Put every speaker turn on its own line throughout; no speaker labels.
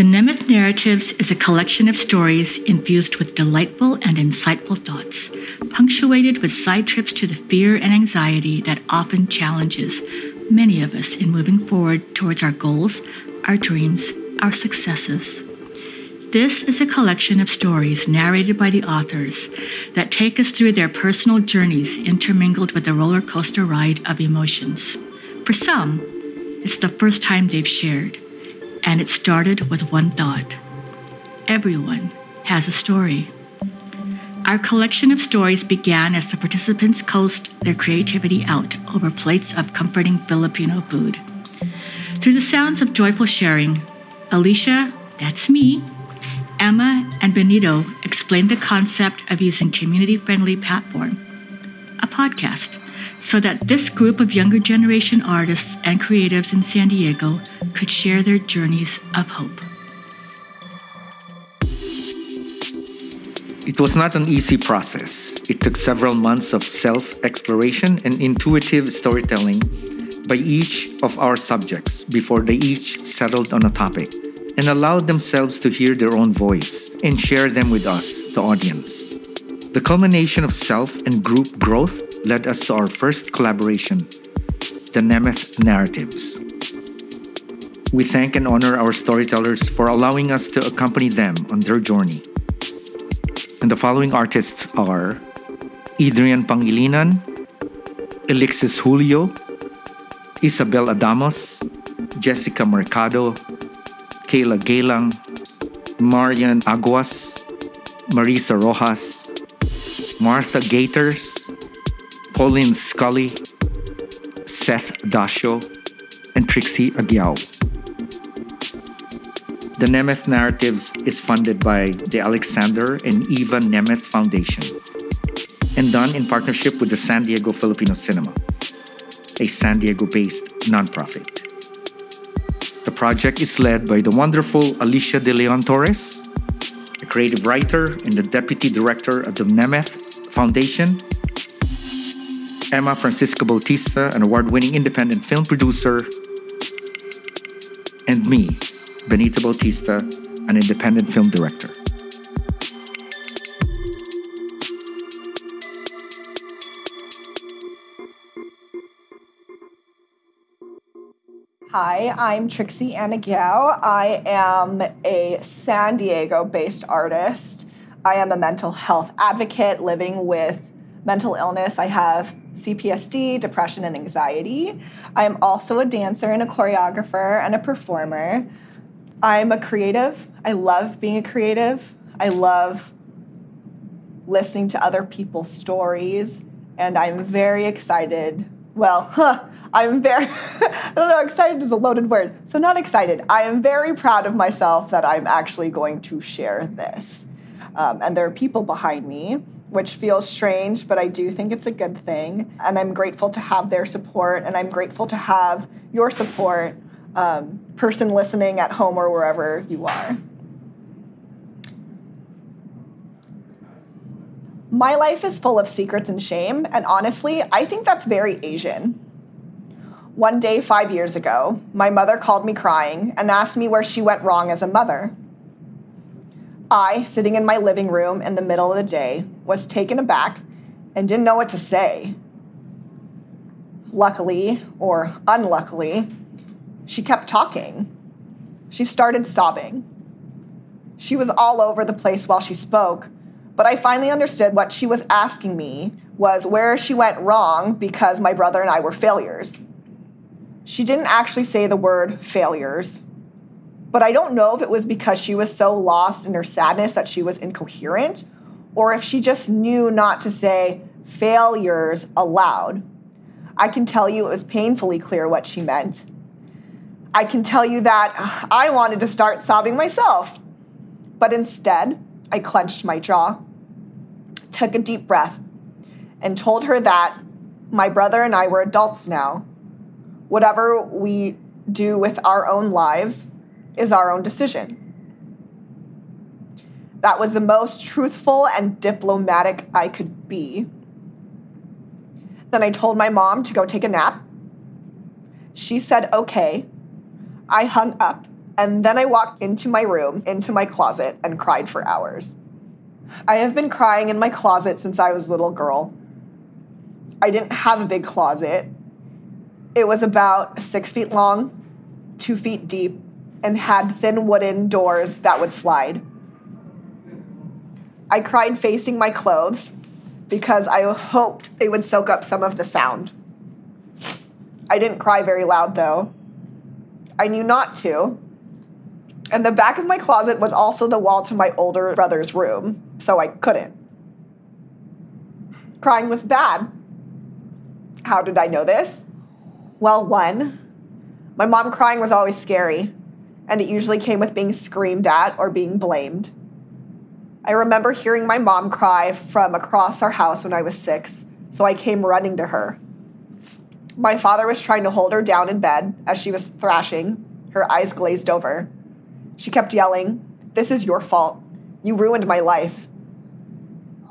The Nemeth Narratives is a collection of stories infused with delightful and insightful thoughts, punctuated with side trips to the fear and anxiety that often challenges many of us in moving forward towards our goals, our dreams, our successes. This is a collection of stories narrated by the authors that take us through their personal journeys intermingled with the roller coaster ride of emotions. For some, it's the first time they've shared, and it started with one thought everyone has a story. Our collection of stories began as the participants coasted their creativity out over plates of comforting Filipino food. Through the sounds of joyful sharing, Alicia, that's me, Emma, and Benito explained the concept of using community friendly platform, a podcast, so that this group of younger generation artists and creatives in San Diego could share their journeys of hope.
It was not an easy process. It took several months of self exploration and intuitive storytelling by each of our subjects before they each settled on a topic and allowed themselves to hear their own voice and share them with us, the audience. The culmination of self and group growth led us to our first collaboration, the Nemeth Narratives. We thank and honor our storytellers for allowing us to accompany them on their journey. And the following artists are Adrian Pangilinan, Alexis Julio, Isabel Adamos, Jessica Mercado, Kayla Galang, Marian Aguas, Marisa Rojas, Martha Gators, Pauline Scully, Seth Dasho, and Trixi Agiao. The Nemeth Narratives is funded by the Alexander and Eva Nemeth Foundation and done in partnership with the San Diego Filipino Cinema, a San Diego based nonprofit. The project is led by the wonderful Alicia De Leon Torres, a creative writer and the deputy director of the Nemeth Foundation, Emma Francisco Bautista, an award winning independent film producer, and me, Benito Bautista, an independent film director.
Hi, I'm Trixi Anne Agiao. I am a San Diego based artist. I am a mental health advocate living with mental illness. I have CPTSD, depression, and anxiety. I am also a dancer and a choreographer and a performer. I'm a creative. I love being a creative. I love listening to other people's stories, and I'm very excited. Well, huh, I'm very, I don't know, excited is a loaded word. So, not excited. I am very proud of myself that I'm actually going to share this. Um, and there are people behind me, which feels strange, but I do think it's a good thing. And I'm grateful to have their support, and I'm grateful to have your support, um, person listening at home or wherever you are. My life is full of secrets and shame, and honestly, I think that's very Asian. One day, five years ago, my mother called me crying and asked me where she went wrong as a mother. I, sitting in my living room in the middle of the day, was taken aback and didn't know what to say. Luckily, or unluckily, she kept talking. She started sobbing. She was all over the place while she spoke, but I finally understood what she was asking me was where she went wrong because my brother and I were failures. She didn't actually say the word failures, but I don't know if it was because she was so lost in her sadness that she was incoherent, or if she just knew not to say failures aloud. I can tell you it was painfully clear what she meant. I can tell you that uh, I wanted to start sobbing myself, but instead, I clenched my jaw, took a deep breath, and told her that my brother and I were adults now whatever we do with our own lives is our own decision. That was the most truthful and diplomatic I could be. Then I told my mom to go take a nap. She said, okay. I hung up And then I walked into my room, into my closet, and cried for hours. I have been crying in my closet since I was a little girl. I didn't have a big closet. It was about six feet long, two feet deep, and had thin wooden doors that would slide. I cried facing my clothes because I hoped they would soak up some of the sound. I didn't cry very loud though. I knew not to. And the back of my closet was also the wall to my older brother's room, so I couldn't. Crying was bad. How did I know this? Well, one, my mom crying was always scary, and it usually came with being screamed at or being blamed. I remember hearing my mom cry from across our house when I was six, so I came running to her. My father was trying to hold her down in bed as she was thrashing, her eyes glazed over. She kept yelling, This is your fault. You ruined my life.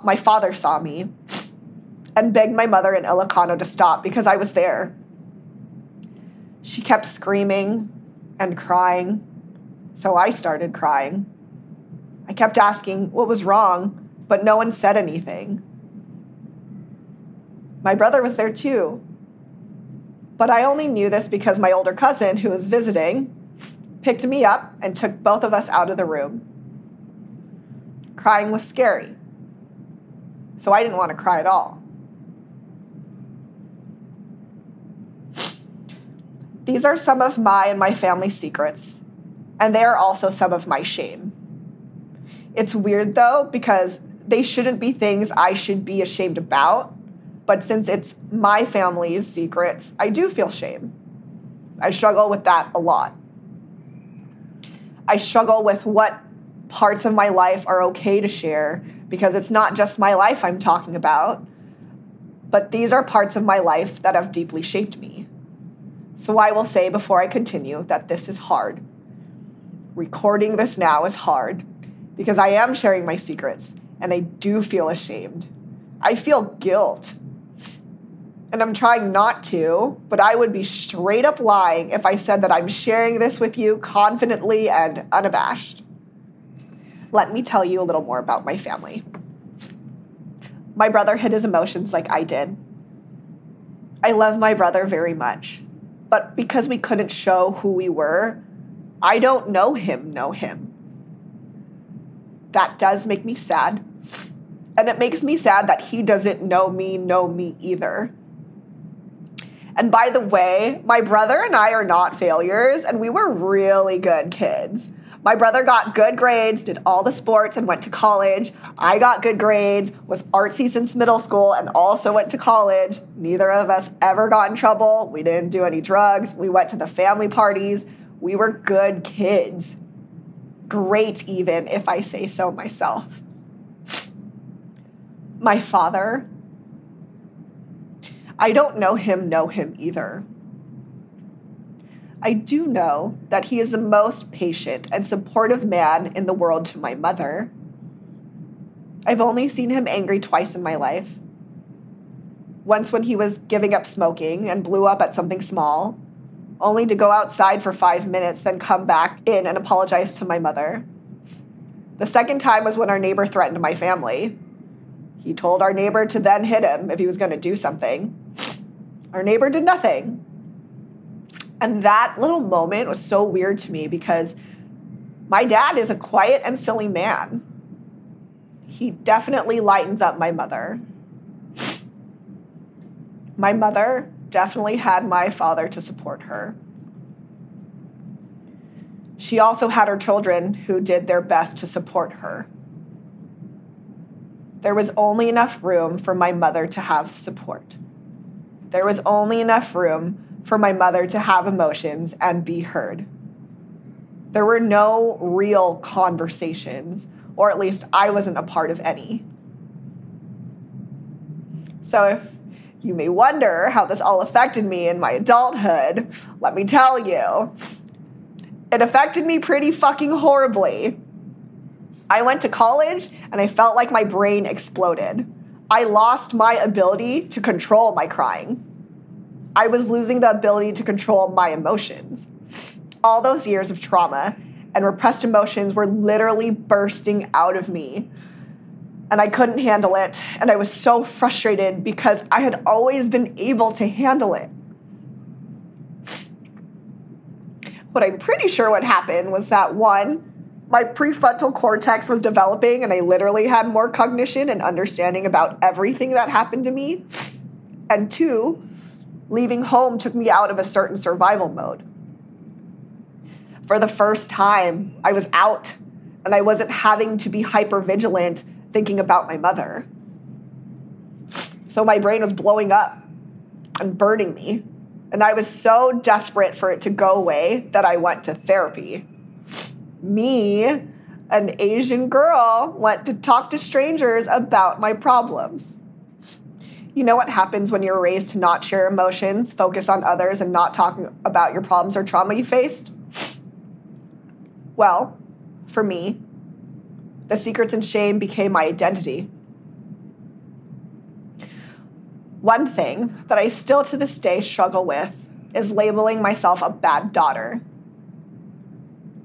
My father saw me and begged my mother and Ilocano to stop because I was there. She kept screaming and crying, so I started crying. I kept asking what was wrong, but no one said anything. My brother was there too. But I only knew this because my older cousin, who was visiting, picked me up and took both of us out of the room. Crying was scary, so I didn't want to cry at all. These are some of my and my family's secrets, and they are also some of my shame. It's weird though, because they shouldn't be things I should be ashamed about, but since it's my family's secrets, I do feel shame. I struggle with that a lot. I struggle with what parts of my life are okay to share because it's not just my life I'm talking about, but these are parts of my life that have deeply shaped me. So I will say before I continue that this is hard. Recording this now is hard because I am sharing my secrets and I do feel ashamed. I feel guilt. And I'm trying not to, but I would be straight up lying if I said that I'm sharing this with you confidently and unabashed. Let me tell you a little more about my family. My brother hid his emotions like I did. I love my brother very much, but because we couldn't show who we were, I don't know him, know him. That does make me sad. And it makes me sad that he doesn't know me, know me either. And by the way, my brother and I are not failures, and we were really good kids. My brother got good grades, did all the sports, and went to college. I got good grades, was artsy since middle school, and also went to college. Neither of us ever got in trouble. We didn't do any drugs. We went to the family parties. We were good kids. Great, even if I say so myself. My father I don't know him, know him either. I do know that he is the most patient and supportive man in the world to my mother. I've only seen him angry twice in my life. Once when he was giving up smoking and blew up at something small, only to go outside for five minutes, then come back in and apologize to my mother. The second time was when our neighbor threatened my family. He told our neighbor to then hit him if he was going to do something. Our neighbor did nothing. And that little moment was so weird to me because my dad is a quiet and silly man. He definitely lightens up my mother. My mother definitely had my father to support her. She also had her children who did their best to support her. There was only enough room for my mother to have support. There was only enough room for my mother to have emotions and be heard. There were no real conversations, or at least I wasn't a part of any. So if you may wonder how this all affected me in my adulthood, let me tell you. It affected me pretty fucking horribly. I went to college and I felt like my brain exploded. I lost my ability to control my crying. I was losing the ability to control my emotions. All those years of trauma and repressed emotions were literally bursting out of me. And I couldn't handle it. And I was so frustrated because I had always been able to handle it. What I'm pretty sure what happened was that one, my prefrontal cortex was developing and I literally had more cognition and understanding about everything that happened to me. And two, leaving home took me out of a certain survival mode. For the first time, I was out and I wasn't having to be hyper vigilant thinking about my mother. So my brain was blowing up and burning me. And I was so desperate for it to go away that I went to therapy. Me, an Asian girl, went to talk to strangers about my problems. You know what happens when you're raised to not share emotions, focus on others, and not talk about your problems or trauma you faced? Well, for me, the secrets and shame became my identity. One thing that I still to this day struggle with is labeling myself a bad daughter.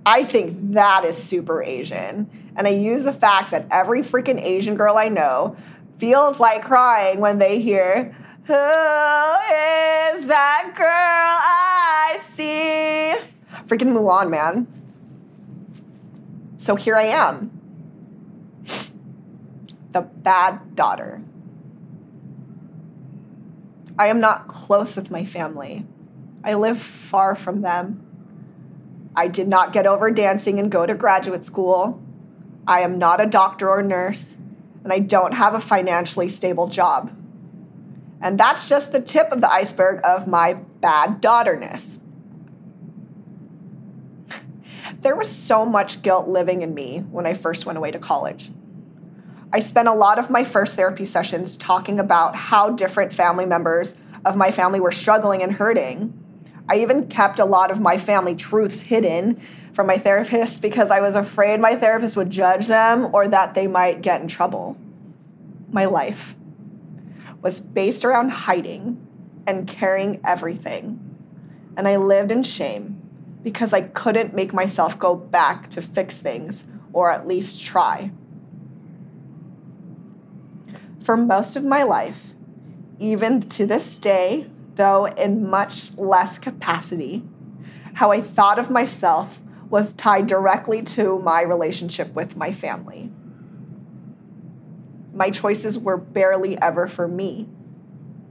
I think that is super Asian. And I use the fact that every freaking Asian girl I know feels like crying when they hear, Who is that girl I see? Freaking Mulan, man. So here I am, the bad daughter. I am not close with my family. I live far from them. I did not get over dancing and go to graduate school. I am not a doctor or nurse, and I don't have a financially stable job. And that's just the tip of the iceberg of my bad daughterness. there was so much guilt living in me when I first went away to college. I spent a lot of my first therapy sessions talking about how different family members of my family were struggling and hurting. I even kept a lot of my family truths hidden from my therapist because I was afraid my therapist would judge them or that they might get in trouble. My life was based around hiding and carrying everything. And I lived in shame because I couldn't make myself go back to fix things or at least try for most of my life, even to this day, though in much less capacity, how I thought of myself was tied directly to my relationship with my family. My choices were barely ever for me,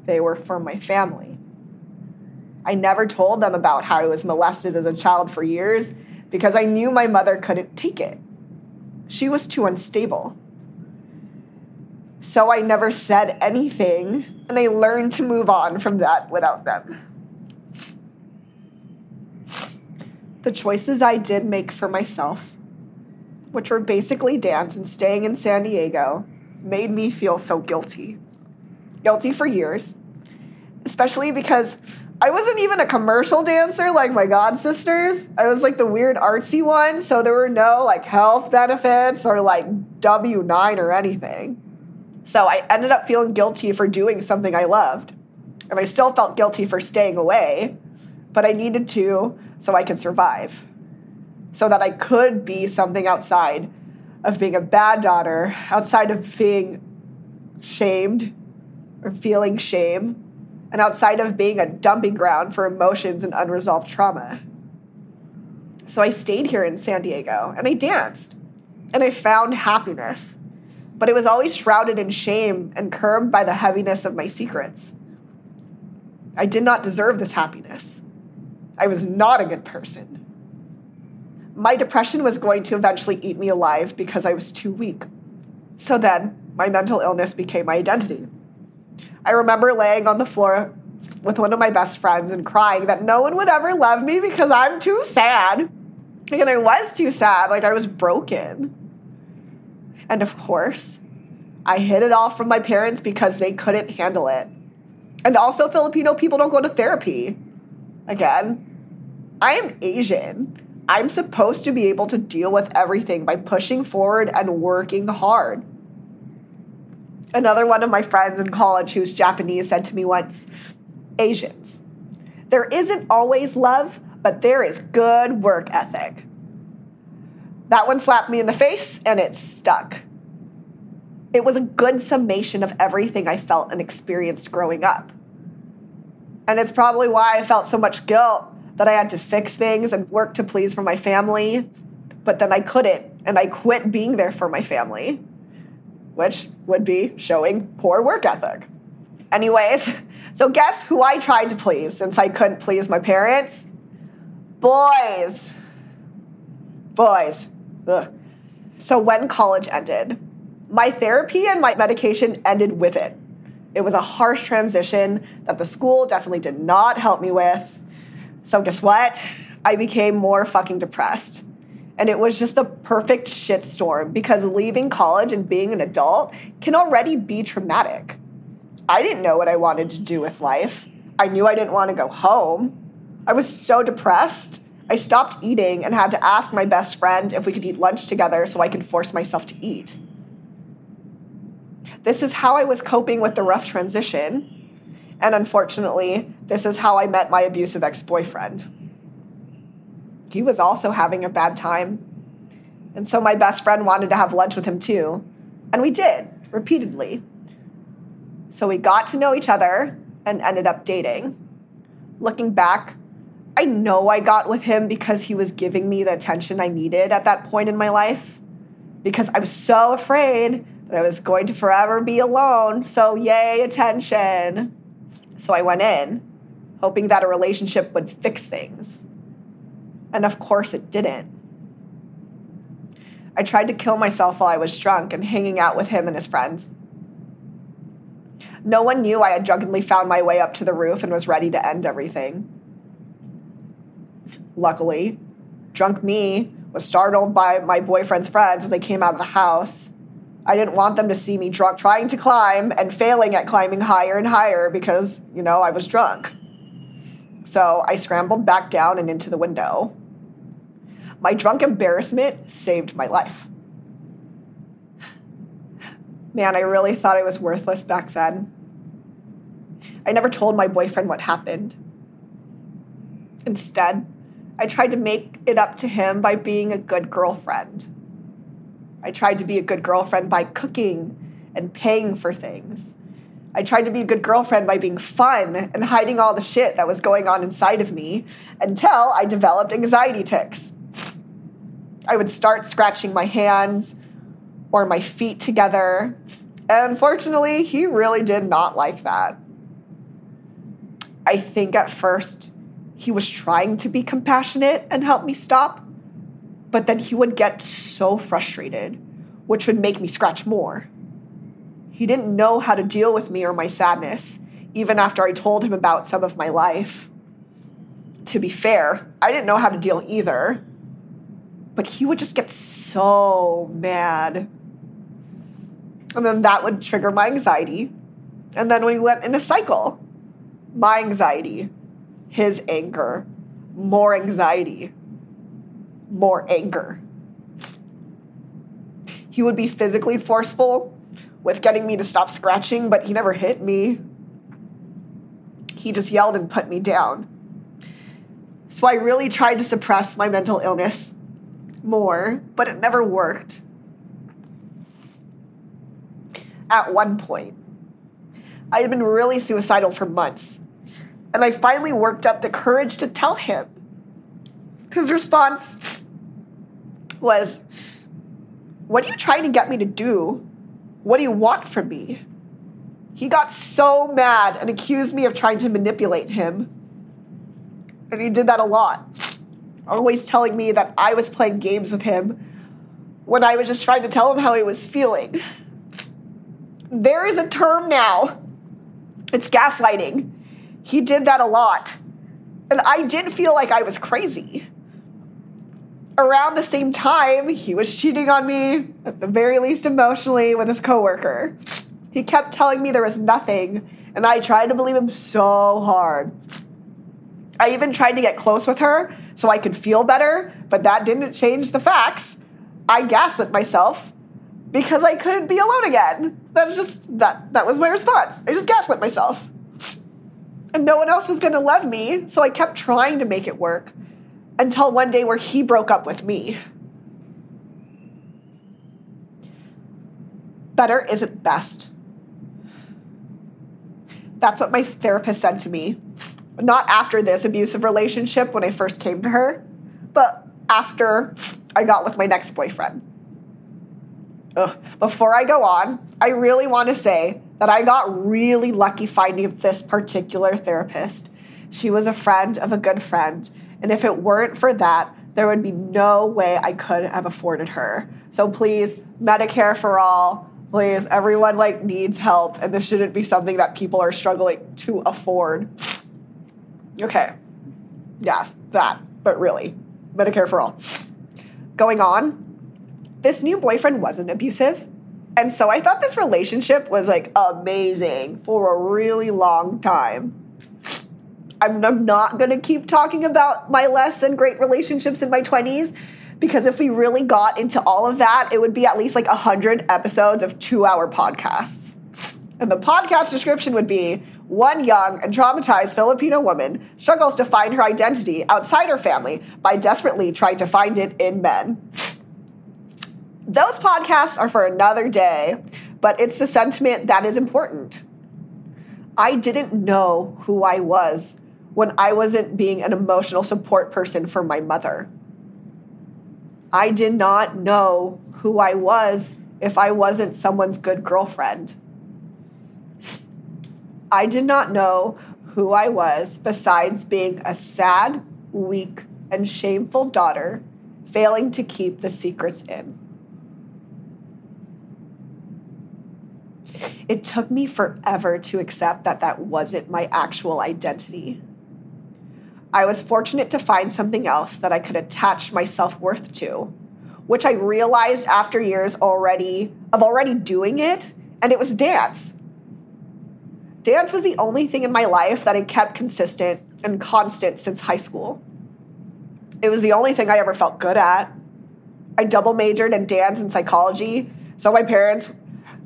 they were for my family. I never told them about how I was molested as a child for years because I knew my mother couldn't take it. She was too unstable. So I never said anything, and I learned to move on from that without them. The choices I did make for myself, which were basically dance and staying in San Diego, made me feel so guilty. Guilty for years, especially because I wasn't even a commercial dancer like my god sisters. I was like the weird artsy one, so there were no like health benefits or like W9 or anything. So I ended up feeling guilty for doing something I loved. And I still felt guilty for staying away, but I needed to so I could survive. So that I could be something outside of being a bad daughter, outside of being shamed or feeling shame, and outside of being a dumping ground for emotions and unresolved trauma. So I stayed here in San Diego and I danced and I found happiness but it was always shrouded in shame and curbed by the heaviness of my secrets. I did not deserve this happiness. I was not a good person. My depression was going to eventually eat me alive because I was too weak. So then, my mental illness became my identity. I remember laying on the floor with one of my best friends and crying that no one would ever love me because I'm too sad. And I was too sad, like I was broken. And of course, I hid it all from my parents because they couldn't handle it. And also, Filipino people don't go to therapy. Again, I am Asian. I'm supposed to be able to deal with everything by pushing forward and working hard. Another one of my friends in college who's Japanese said to me once Asians, there isn't always love, but there is good work ethic. That one slapped me in the face and it stuck. It was a good summation of everything I felt and experienced growing up. And it's probably why I felt so much guilt that I had to fix things and work to please for my family, but then I couldn't, and I quit being there for my family, which would be showing poor work ethic. Anyways, so guess who I tried to please since I couldn't please my parents? Boys. Boys. Ugh. So when college ended, my therapy and my medication ended with it. It was a harsh transition that the school definitely did not help me with. So, guess what? I became more fucking depressed. And it was just the perfect shitstorm because leaving college and being an adult can already be traumatic. I didn't know what I wanted to do with life. I knew I didn't want to go home. I was so depressed. I stopped eating and had to ask my best friend if we could eat lunch together so I could force myself to eat. This is how I was coping with the rough transition. And unfortunately, this is how I met my abusive ex boyfriend. He was also having a bad time. And so my best friend wanted to have lunch with him too. And we did, repeatedly. So we got to know each other and ended up dating. Looking back, I know I got with him because he was giving me the attention I needed at that point in my life. Because I was so afraid that I was going to forever be alone. So, yay, attention. So I went in, hoping that a relationship would fix things. And of course, it didn't. I tried to kill myself while I was drunk and hanging out with him and his friends. No one knew I had drunkenly found my way up to the roof and was ready to end everything. Luckily, drunk me was startled by my boyfriend's friends as they came out of the house I didn't want them to see me drunk trying to climb and failing at climbing higher and higher because, you know, I was drunk. So I scrambled back down and into the window. My drunk embarrassment saved my life. Man, I really thought I was worthless back then. I never told my boyfriend what happened. Instead, I tried to make it up to him by being a good girlfriend. I tried to be a good girlfriend by cooking and paying for things. I tried to be a good girlfriend by being fun and hiding all the shit that was going on inside of me until I developed anxiety tics. I would start scratching my hands or my feet together. And unfortunately, he really did not like that. I think at first he was trying to be compassionate and help me stop, but then he would get so frustrated, which would make me scratch more. He didn't know how to deal with me or my sadness, even after I told him about some of my life. To be fair, I didn't know how to deal either, but he would just get so mad. And then that would trigger my anxiety. And then we went in a cycle my anxiety, his anger, more anxiety more anger. He would be physically forceful with getting me to stop scratching, but he never hit me. He just yelled and put me down. So I really tried to suppress my mental illness more, but it never worked. At one point, I had been really suicidal for months, and I finally worked up the courage to tell him. His response was, What are you trying to get me to do? What do you want from me? He got so mad and accused me of trying to manipulate him. And he did that a lot, always telling me that I was playing games with him when I was just trying to tell him how he was feeling. There is a term now. It's gaslighting. He did that a lot. And I did feel like I was crazy around the same time, he was cheating on me, at the very least emotionally, with his coworker. He kept telling me there was nothing, and I tried to believe him so hard. I even tried to get close with her so I could feel better, but that didn't change the facts. I gaslit myself because I couldn't be alone again. That's just that that was my response. I just gaslit myself. And no one else was going to love me, so I kept trying to make it work until one day where he broke up with me. Better isn't best. That's what my therapist said to me. Not after this abusive relationship when I first came to her, but after I got with my next boyfriend. Ugh. Before I go on, I really want to say that I got really lucky finding this particular therapist. She was a friend of a good friend, and if it weren't for that, there would be no way I could have afforded her. So please, Medicare for all, please, everyone like needs help, and this shouldn't be something that people are struggling to afford. Okay. Yes, that, but really, Medicare for all. Going on, this new boyfriend wasn't abusive. And so I thought this relationship was like amazing for a really long time. I'm, I'm not going to keep talking about my less than great relationships in my 20s because if we really got into all of that, it would be at least like 100 episodes of two hour podcasts. And the podcast description would be one young and traumatized Filipino woman struggles to find her identity outside her family by desperately trying to find it in men. Those podcasts are for another day, but it's the sentiment that is important. I didn't know who I was when I wasn't being an emotional support person for my mother. I did not know who I was if I wasn't someone's good girlfriend. I did not know who I was besides being a sad, weak, and shameful daughter failing to keep the secrets in. It took me forever to accept that that wasn't my actual identity. I was fortunate to find something else that I could attach my self-worth to, which I realized after years already of already doing it, and it was dance. Dance was the only thing in my life that I kept consistent and constant since high school. It was the only thing I ever felt good at. I double majored in dance and psychology, so my parents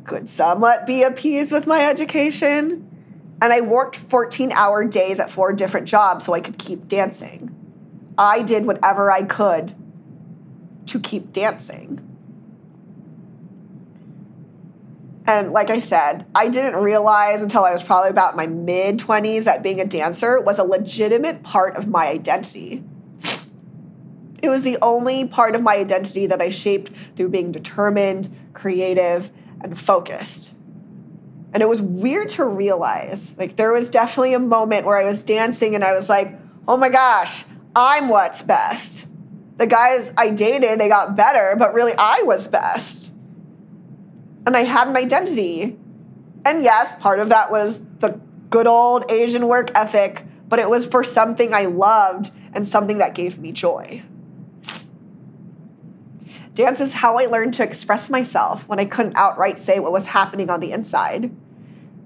could somewhat be appeased with my education. And I worked 14 hour days at four different jobs so I could keep dancing. I did whatever I could to keep dancing. And like I said, I didn't realize until I was probably about my mid 20s that being a dancer was a legitimate part of my identity. It was the only part of my identity that I shaped through being determined, creative, and focused. And it was weird to realize. Like, there was definitely a moment where I was dancing and I was like, oh my gosh, I'm what's best. The guys I dated, they got better, but really I was best. And I had an identity. And yes, part of that was the good old Asian work ethic, but it was for something I loved and something that gave me joy. Dance is how I learned to express myself when I couldn't outright say what was happening on the inside.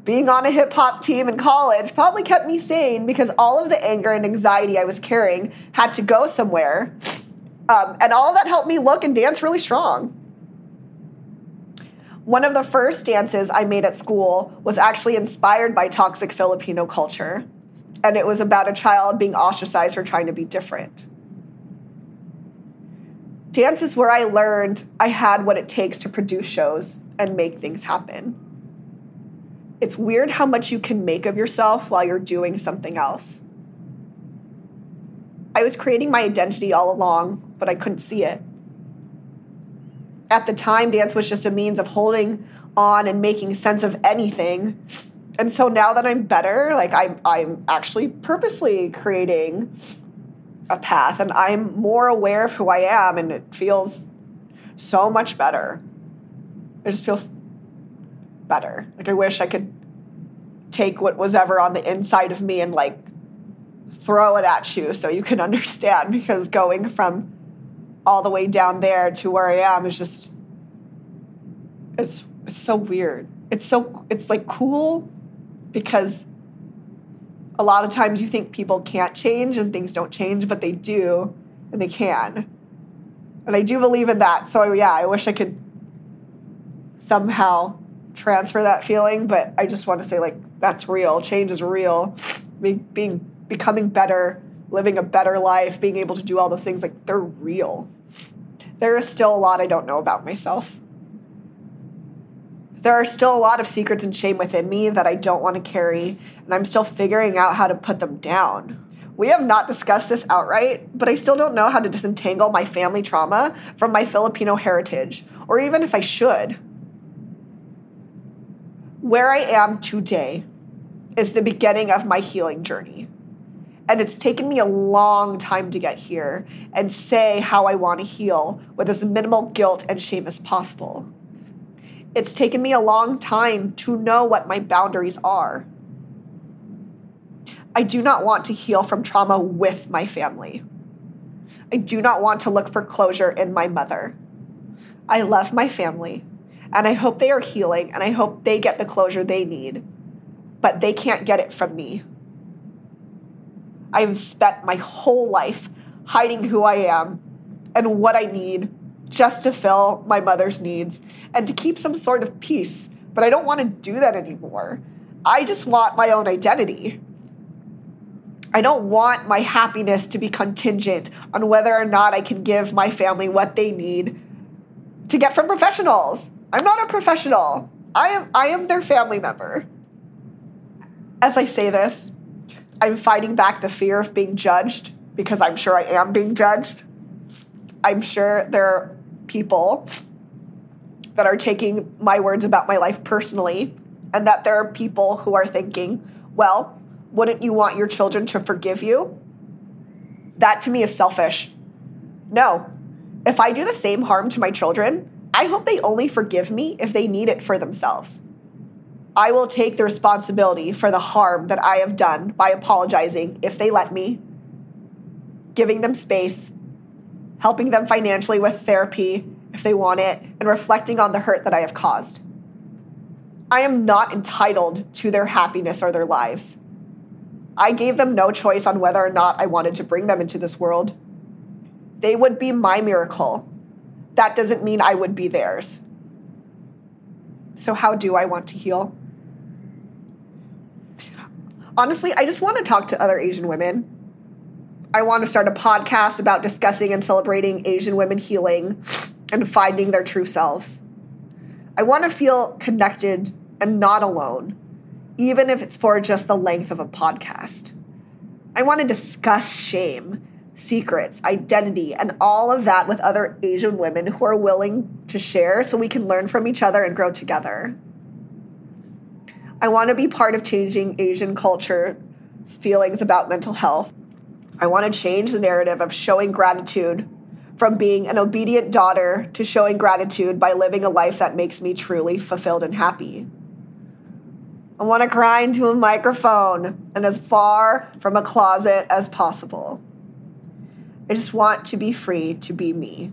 Being on a hip hop team in college probably kept me sane because all of the anger and anxiety I was carrying had to go somewhere. Um, and all that helped me look and dance really strong. One of the first dances I made at school was actually inspired by toxic Filipino culture, and it was about a child being ostracized for trying to be different dance is where I learned I had what it takes to produce shows and make things happen. It's weird how much you can make of yourself while you're doing something else. I was creating my identity all along, but I couldn't see it. At the time, dance was just a means of holding on and making sense of anything. And so now that I'm better, like I'm, I'm actually purposely creating a path and I'm more aware of who I am and it feels so much better. It just feels better. Like I wish I could take what was ever on the inside of me and like throw it at you so you can understand because going from all the way down there to where I am is just it's it's so weird. It's so it's like cool because a lot of times you think people can't change and things don't change, but they do and they can. And I do believe in that. So, yeah, I wish I could somehow transfer that feeling, but I just want to say, like, that's real. Change is real. Being, being becoming better living a better life, being able to do all those things, like they're real. There is still a lot I don't know about myself. There are still a lot of secrets and shame within me that I don't want to carry, and I'm still figuring out how to put them down. We have not discussed this outright, but I still don't know how to disentangle my family trauma from my Filipino heritage, or even if I should. Where I am today is the beginning of my healing journey. And it's taken me a long time to get here and say how I want to heal with as minimal guilt and shame as possible. It's taken me a long time to know what my boundaries are. I do not want to heal from trauma with my family. I do not want to look for closure in my mother. I love my family, and I hope they are healing, and I hope they get the closure they need, but they can't get it from me. I've spent my whole life hiding who I am and what I need just to fill my mother's needs and to keep some sort of peace. But I don't want to do that anymore. I just want my own identity. I don't want my happiness to be contingent on whether or not I can give my family what they need to get from professionals. I'm not a professional. I am I am their family member. As I say this, I'm fighting back the fear of being judged because I'm sure I am being judged. I'm sure there are people that are taking my words about my life personally, and that there are people who are thinking, well, wouldn't you want your children to forgive you? That to me is selfish. No. If I do the same harm to my children, I hope they only forgive me if they need it for themselves. I will take the responsibility for the harm that I have done by apologizing if they let me, giving them space, helping them financially with therapy if they want it, and reflecting on the hurt that I have caused. I am not entitled to their happiness or their lives. I gave them no choice on whether or not I wanted to bring them into this world. They would be my miracle. That doesn't mean I would be theirs. So, how do I want to heal? honestly, I just want to talk to other Asian women. I want to start a podcast about discussing and celebrating Asian women healing and finding their true selves. I want to feel connected and not alone, even if it's for just the length of a podcast. I want to discuss shame, secrets, identity, and all of that with other Asian women who are willing to share so we can learn from each other and grow together. I want to be part of changing Asian culture's feelings about mental health. I want to change the narrative of showing gratitude from being an obedient daughter to showing gratitude by living a life that makes me truly fulfilled and happy. I want to cry into a microphone and as far from a closet as possible. I just want to be free to be me.